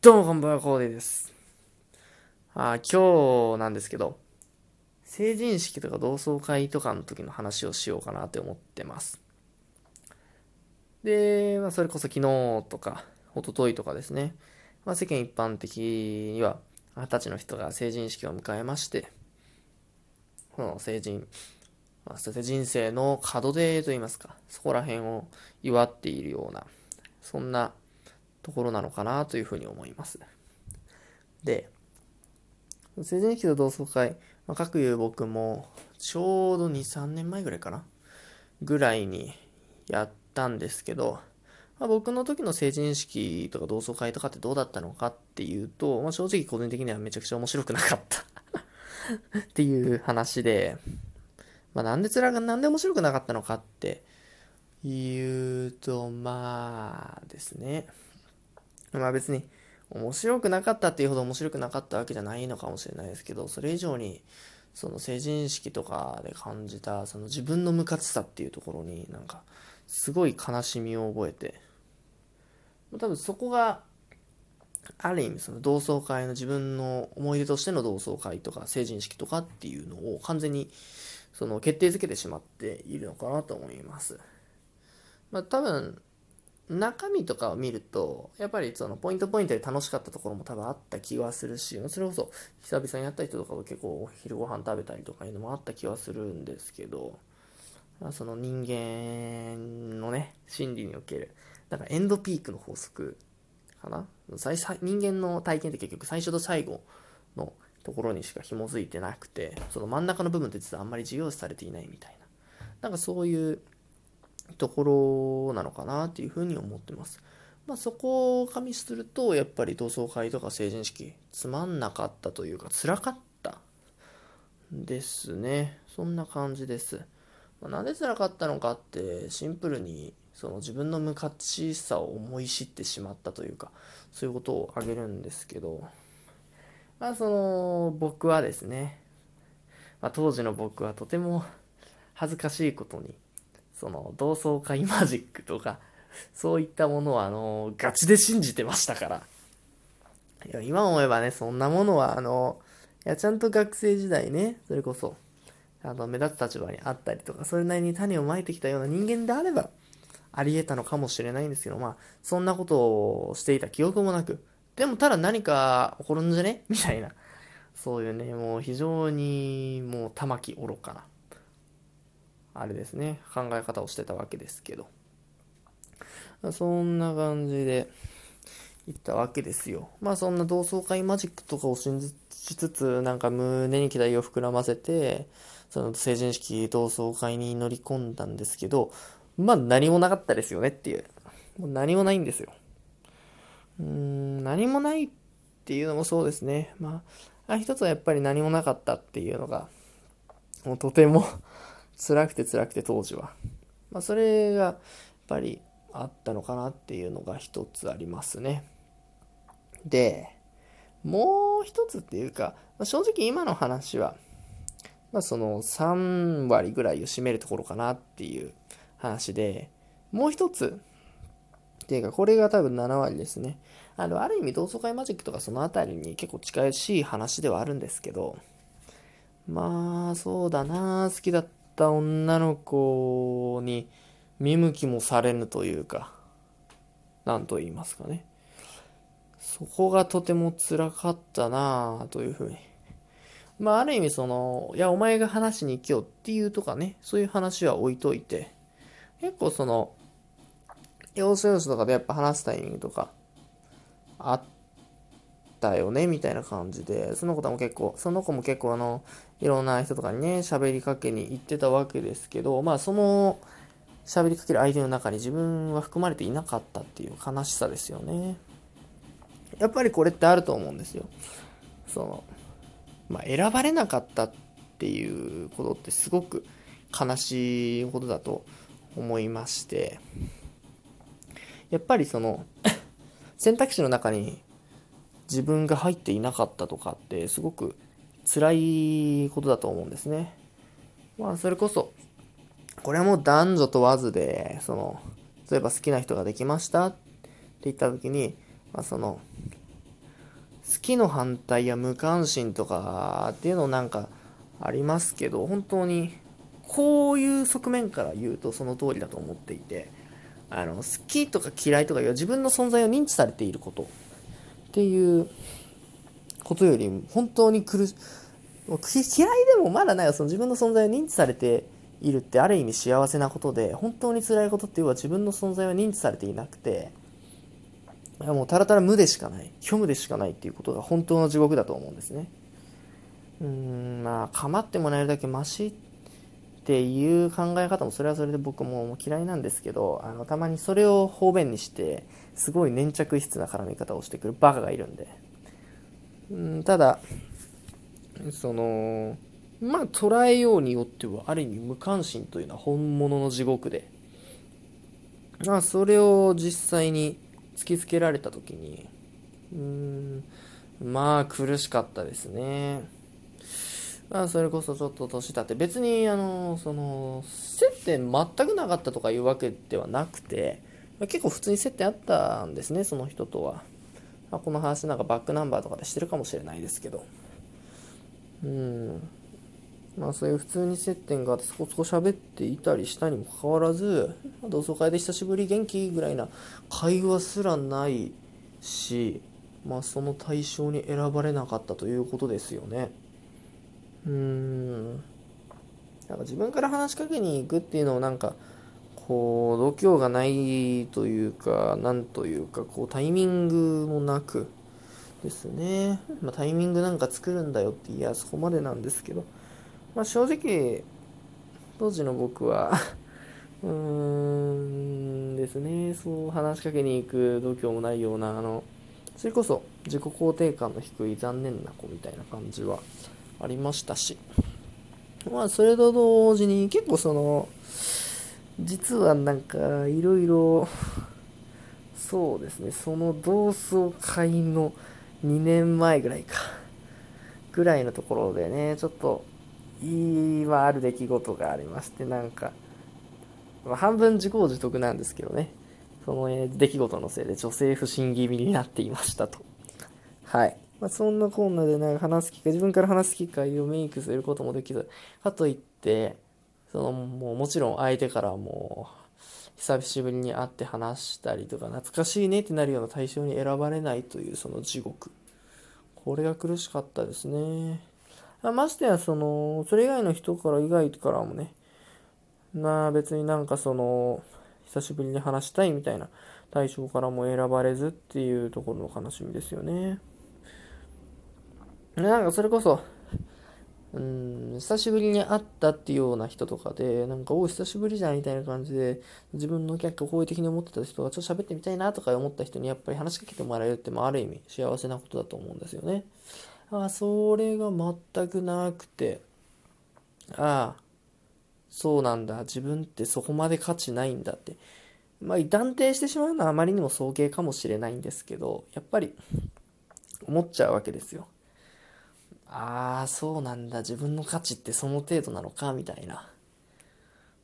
どうもこんばんは、コーデです。あ今日なんですけど、成人式とか同窓会とかの時の話をしようかなって思ってます。で、まあ、それこそ昨日とか、一昨日とかですね、まあ、世間一般的には、二十歳の人が成人式を迎えまして、この成人、まあ、そして人生の門出といいますか、そこら辺を祝っているような、そんなところなのかなというふうに思います。で、成人式と同窓会、まあ、各有僕もちょうど2、3年前ぐらいかなぐらいにやったんですけど、まあ、僕の時の成人式とか同窓会とかってどうだったのかっていうと、まあ、正直個人的にはめちゃくちゃ面白くなかった っていう話で、まあ、なんで辛が、なんで面白くなかったのかって言うと、まあですね。まあ別に面白くなかったっていうほど面白くなかったわけじゃないのかもしれないですけど、それ以上にその成人式とかで感じたその自分の無価値さっていうところになんかすごい悲しみを覚えて、多分そこがある意味その同窓会の自分の思い出としての同窓会とか成人式とかっていうのを完全にその決定づけてしまっているのかなと思います。まあ多分中身とかを見ると、やっぱりそのポイントポイントで楽しかったところも多分あった気はするし、それこそ久々にやった人とかと結構お昼ご飯食べたりとかいうのもあった気はするんですけど、その人間のね、心理における、なんかエンドピークの法則かな？人間の体験って結局最初と最後のところにしか紐づいてなくて、その真ん中の部分って実はあんまり重要視されていないみたいな。なんかそういうところなのかなっていうふうに思ってます。まあ、そこを加味すると、やっぱり同窓会とか成人式、つまんなかったというか、辛かったですね。そんな感じです。まあ、なんで辛かったのかって、シンプルに、その自分の無価値さを思い知ってしまったというか、そういうことを挙げるんですけど、まあ、その、僕はですね、まあ、当時の僕はとても恥ずかしいことに、その同窓会マジックとか、そういったものは、あの、ガチで信じてましたから。いや、今思えばね、そんなものは、あの、いや、ちゃんと学生時代ね、それこそ、あの、目立つ立場にあったりとか、それなりに種をまいてきたような人間であれば、あり得たのかもしれないんですけど、まあ、そんなことをしていた記憶もなく、でもただ何か起こるんじゃね？みたいな、そういうね、もう非常に、もう玉木愚かな。あれですね、考え方をしてたわけですけど。そんな感じで行ったわけですよ。まあそんな同窓会マジックとかを信じつつ、なんか胸に期待を膨らませて、その成人式同窓会に乗り込んだんですけど、まあ何もなかったですよねっていう。もう何もないんですよ。うん、何もないっていうのもそうですね。まあ、あ一つはやっぱり何もなかったっていうのが、もうとても辛くて辛くて当時は。まあ、それがやっぱりあったのかなっていうのが一つありますね。で、もう一つっていうか、まあ、正直今の話は、まあ、その3割ぐらいを占めるところかなっていう話で、もう一つっていうか、これが多分7割ですね。あの、ある意味同窓会マジックとかそのあたりに結構近いしい話ではあるんですけど、まあ、そうだな好きだったった女の子に見向きもされぬというか、何と言いますかね。そこがとても辛かったなぁというふうに。まあ、ある意味その、いや、お前が話しに行きよっていうとかね、そういう話は置いといて、結構その、要所要所とかでやっぱ話すタイミングとか、あったよね、みたいな感じで、その子も結構、その子も結構あの、いろんな人とかにね、喋りかけに行ってたわけですけど、まあその、喋りかける相手の中に自分は含まれていなかったっていう悲しさですよね。やっぱりこれってあると思うんですよ。その、まあ選ばれなかったっていうことってすごく悲しいことだと思いまして、やっぱりその、選択肢の中に自分が入っていなかったとかってすごく辛いことだと思うんですね。まあそれこそ、これはもう男女問わずで、その、例えば好きな人ができましたって言った時に、まあその、好きの反対や無関心とかっていうのなんかありますけど、本当にこういう側面から言うとその通りだと思っていて、あの、好きとか嫌いとかいう自分の存在を認知されていることっていうことより本当に苦し、嫌いでもまだなんかその自分の存在を認知されているってある意味幸せなことで、本当に辛いことっていうのは自分の存在は認知されていなくて、もうたらたら無でしかない、虚無でしかないっていうことが本当の地獄だと思うんですね。うん、まあ、構ってもらえるだけマシっていう考え方もそれはそれで僕も嫌いなんですけど、あの、たまにそれを方便にして、すごい粘着質な絡み方をしてくるバカがいるんで。うん、ただ、その、まあ捉えようによってはある意味無関心というのは本物の地獄で。まあそれを実際に突きつけられた時にうんまあ苦しかったですね。まあそれこそちょっと年経って別にあのその接点全くなかったとかいうわけではなくて結構普通に接点あったんですねその人とは、まあ、この話なんかバックナンバーとかでしてるかもしれないですけどうんまあそういう普通に接点があってそこそこ喋っていたりしたにもかかわらず、同窓会で久しぶり元気ぐらいな会話すらないし、まあその対象に選ばれなかったということですよね。うん。なんか自分から話しかけに行くっていうのをなんか、こう、度胸がないというか、なんというか、こうタイミングもなくですね。まあタイミングなんか作るんだよっていや、そこまでなんですけど。まあ、正直、当時の僕は うーんですね、そう話しかけに行く度胸もないような、あの、それこそ自己肯定感の低い残念な子みたいな感じはありましたし、まあ、それと同時に結構その、実はなんか、いろいろ、そうですね、その同窓会の2年前ぐらいか、ぐらいのところでね、ちょっと、今ある出来事がありまして、なんか、まあ、半分自業自得なんですけどね、その、え出来事のせいで女性不信気味になっていましたと。はい。まあ、そんなこんなでなんか話す機会、自分から話す機会をメイクすることもできず、かといって、その、もうもちろん相手からもう、久しぶりに会って話したりとか、懐かしいねってなるような対象に選ばれないというその地獄。これが苦しかったですね。ましてや、その、それ以外の人から以外からもね、なあ、別になんかその、久しぶりに話したいみたいな対象からも選ばれずっていうところの悲しみですよね。なんかそれこそ、うん、久しぶりに会ったっていうような人とかで、なんか、お久しぶりじゃんみたいな感じで、自分の結構好意的に思ってた人がちょっと喋ってみたいなとか思った人にやっぱり話しかけてもらえるって、まあ、ある意味幸せなことだと思うんですよね。あそれが全くなくて、ああ、そうなんだ、自分ってそこまで価値ないんだって。まあ、断定してしまうのはあまりにも早計かもしれないんですけど、やっぱり、思っちゃうわけですよ。ああ、そうなんだ、自分の価値ってその程度なのか、みたいな。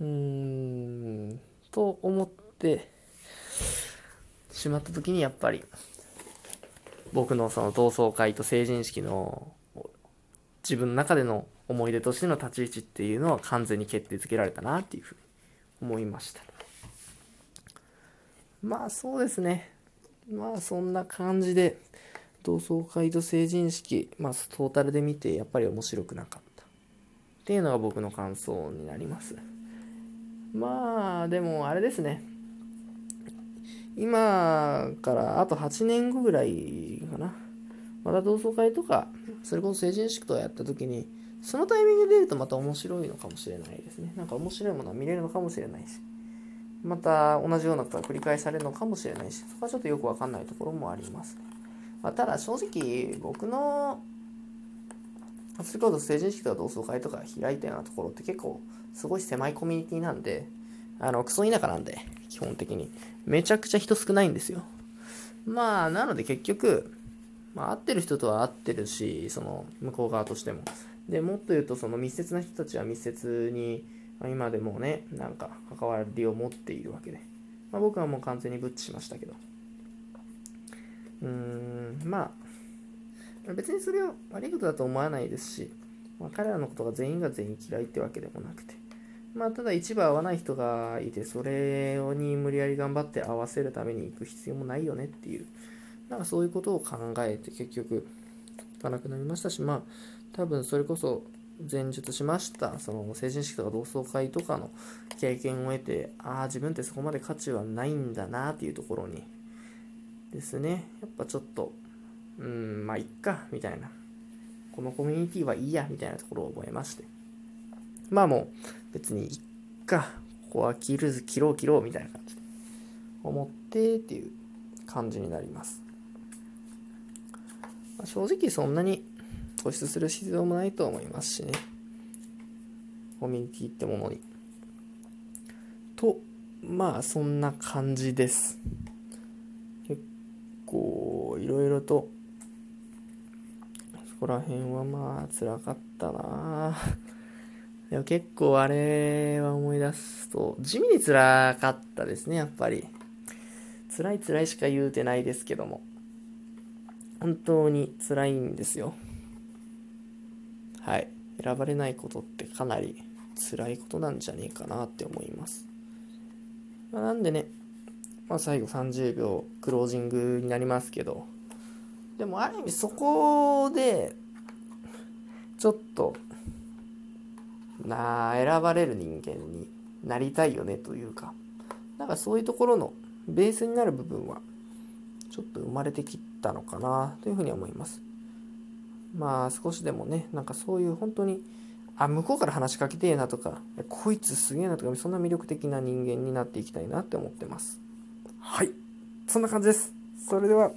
うーん、と思ってしまった時にやっぱり僕のその同窓会と成人式の自分の中での思い出としての立ち位置っていうのは完全に決定づけられたなっていうふうに思いました。まあそうですね。まあそんな感じで同窓会と成人式まあトータルで見てやっぱり面白くなかったっていうのが僕の感想になりますまあでもあれですね今からあと8年後ぐらいかな。また同窓会とか、それこそ成人式とかやった時に、そのタイミングで出るとまた面白いのかもしれないですね。なんか面白いものは見れるのかもしれないし、また同じようなことが繰り返されるのかもしれないし、そこはちょっとよくわかんないところもありますね。まあ、ただ正直、僕の、それこそ成人式とか同窓会とか開いたようなところって結構すごい狭いコミュニティなんで、あの、クソ田舎なんで、基本的に。めちゃくちゃ人少ないんですよ。まあ、なので結局、まあ、会ってる人とは会ってるし、その、向こう側としても。で、もっと言うと、その密接な人たちは密接に、今でもね、なんか関わりを持っているわけで。まあ、僕はもう完全にブッチしましたけど。うーん、まあ、別にそれは悪いことだと思わないですし、まあ、彼らのことが全員が全員嫌いってわけでもなくて、まあ、ただ一部合わない人がいて、それに無理やり頑張って合わせるために行く必要もないよねっていう、なんかそういうことを考えて結局行かなくなりましたし、まあ、多分それこそ前述しましたその成人式とか同窓会とかの経験を得てああ自分ってそこまで価値はないんだなっていうところにですね。やっぱちょっとうんまあいっかみたいな。このコミュニティはいいやみたいなところを覚えまして。まあもう別にいっかここは切る切ろう切ろうみたいな感じで。思ってっていう感じになります、まあ、正直そんなに固執する必要もないと思いますしね。コミュニティってものに。とまあそんな感じです。構いろいろとそこら辺はまあ辛かったな。でも結構あれは思い出すと地味に辛かったですねやっぱり。辛い辛いしか言うてないですけども。本当に辛いんですよ。はい、選ばれないことってかなり辛いことなんじゃねえかなって思います。ま、なんでね、まあ、最後30秒クロージングになりますけど、でもある意味そこで、ちょっと、なあ、選ばれる人間になりたいよねというか、なんかそういうところのベースになる部分は、ちょっと生まれてきたのかなというふうに思います。まあ少しでもねなんかそういう本当にあ向こうから話しかけてえなとかこいつすげえなとかそんな魅力的な人間になっていきたいなって思ってます。はい。そんな感じです。それでは。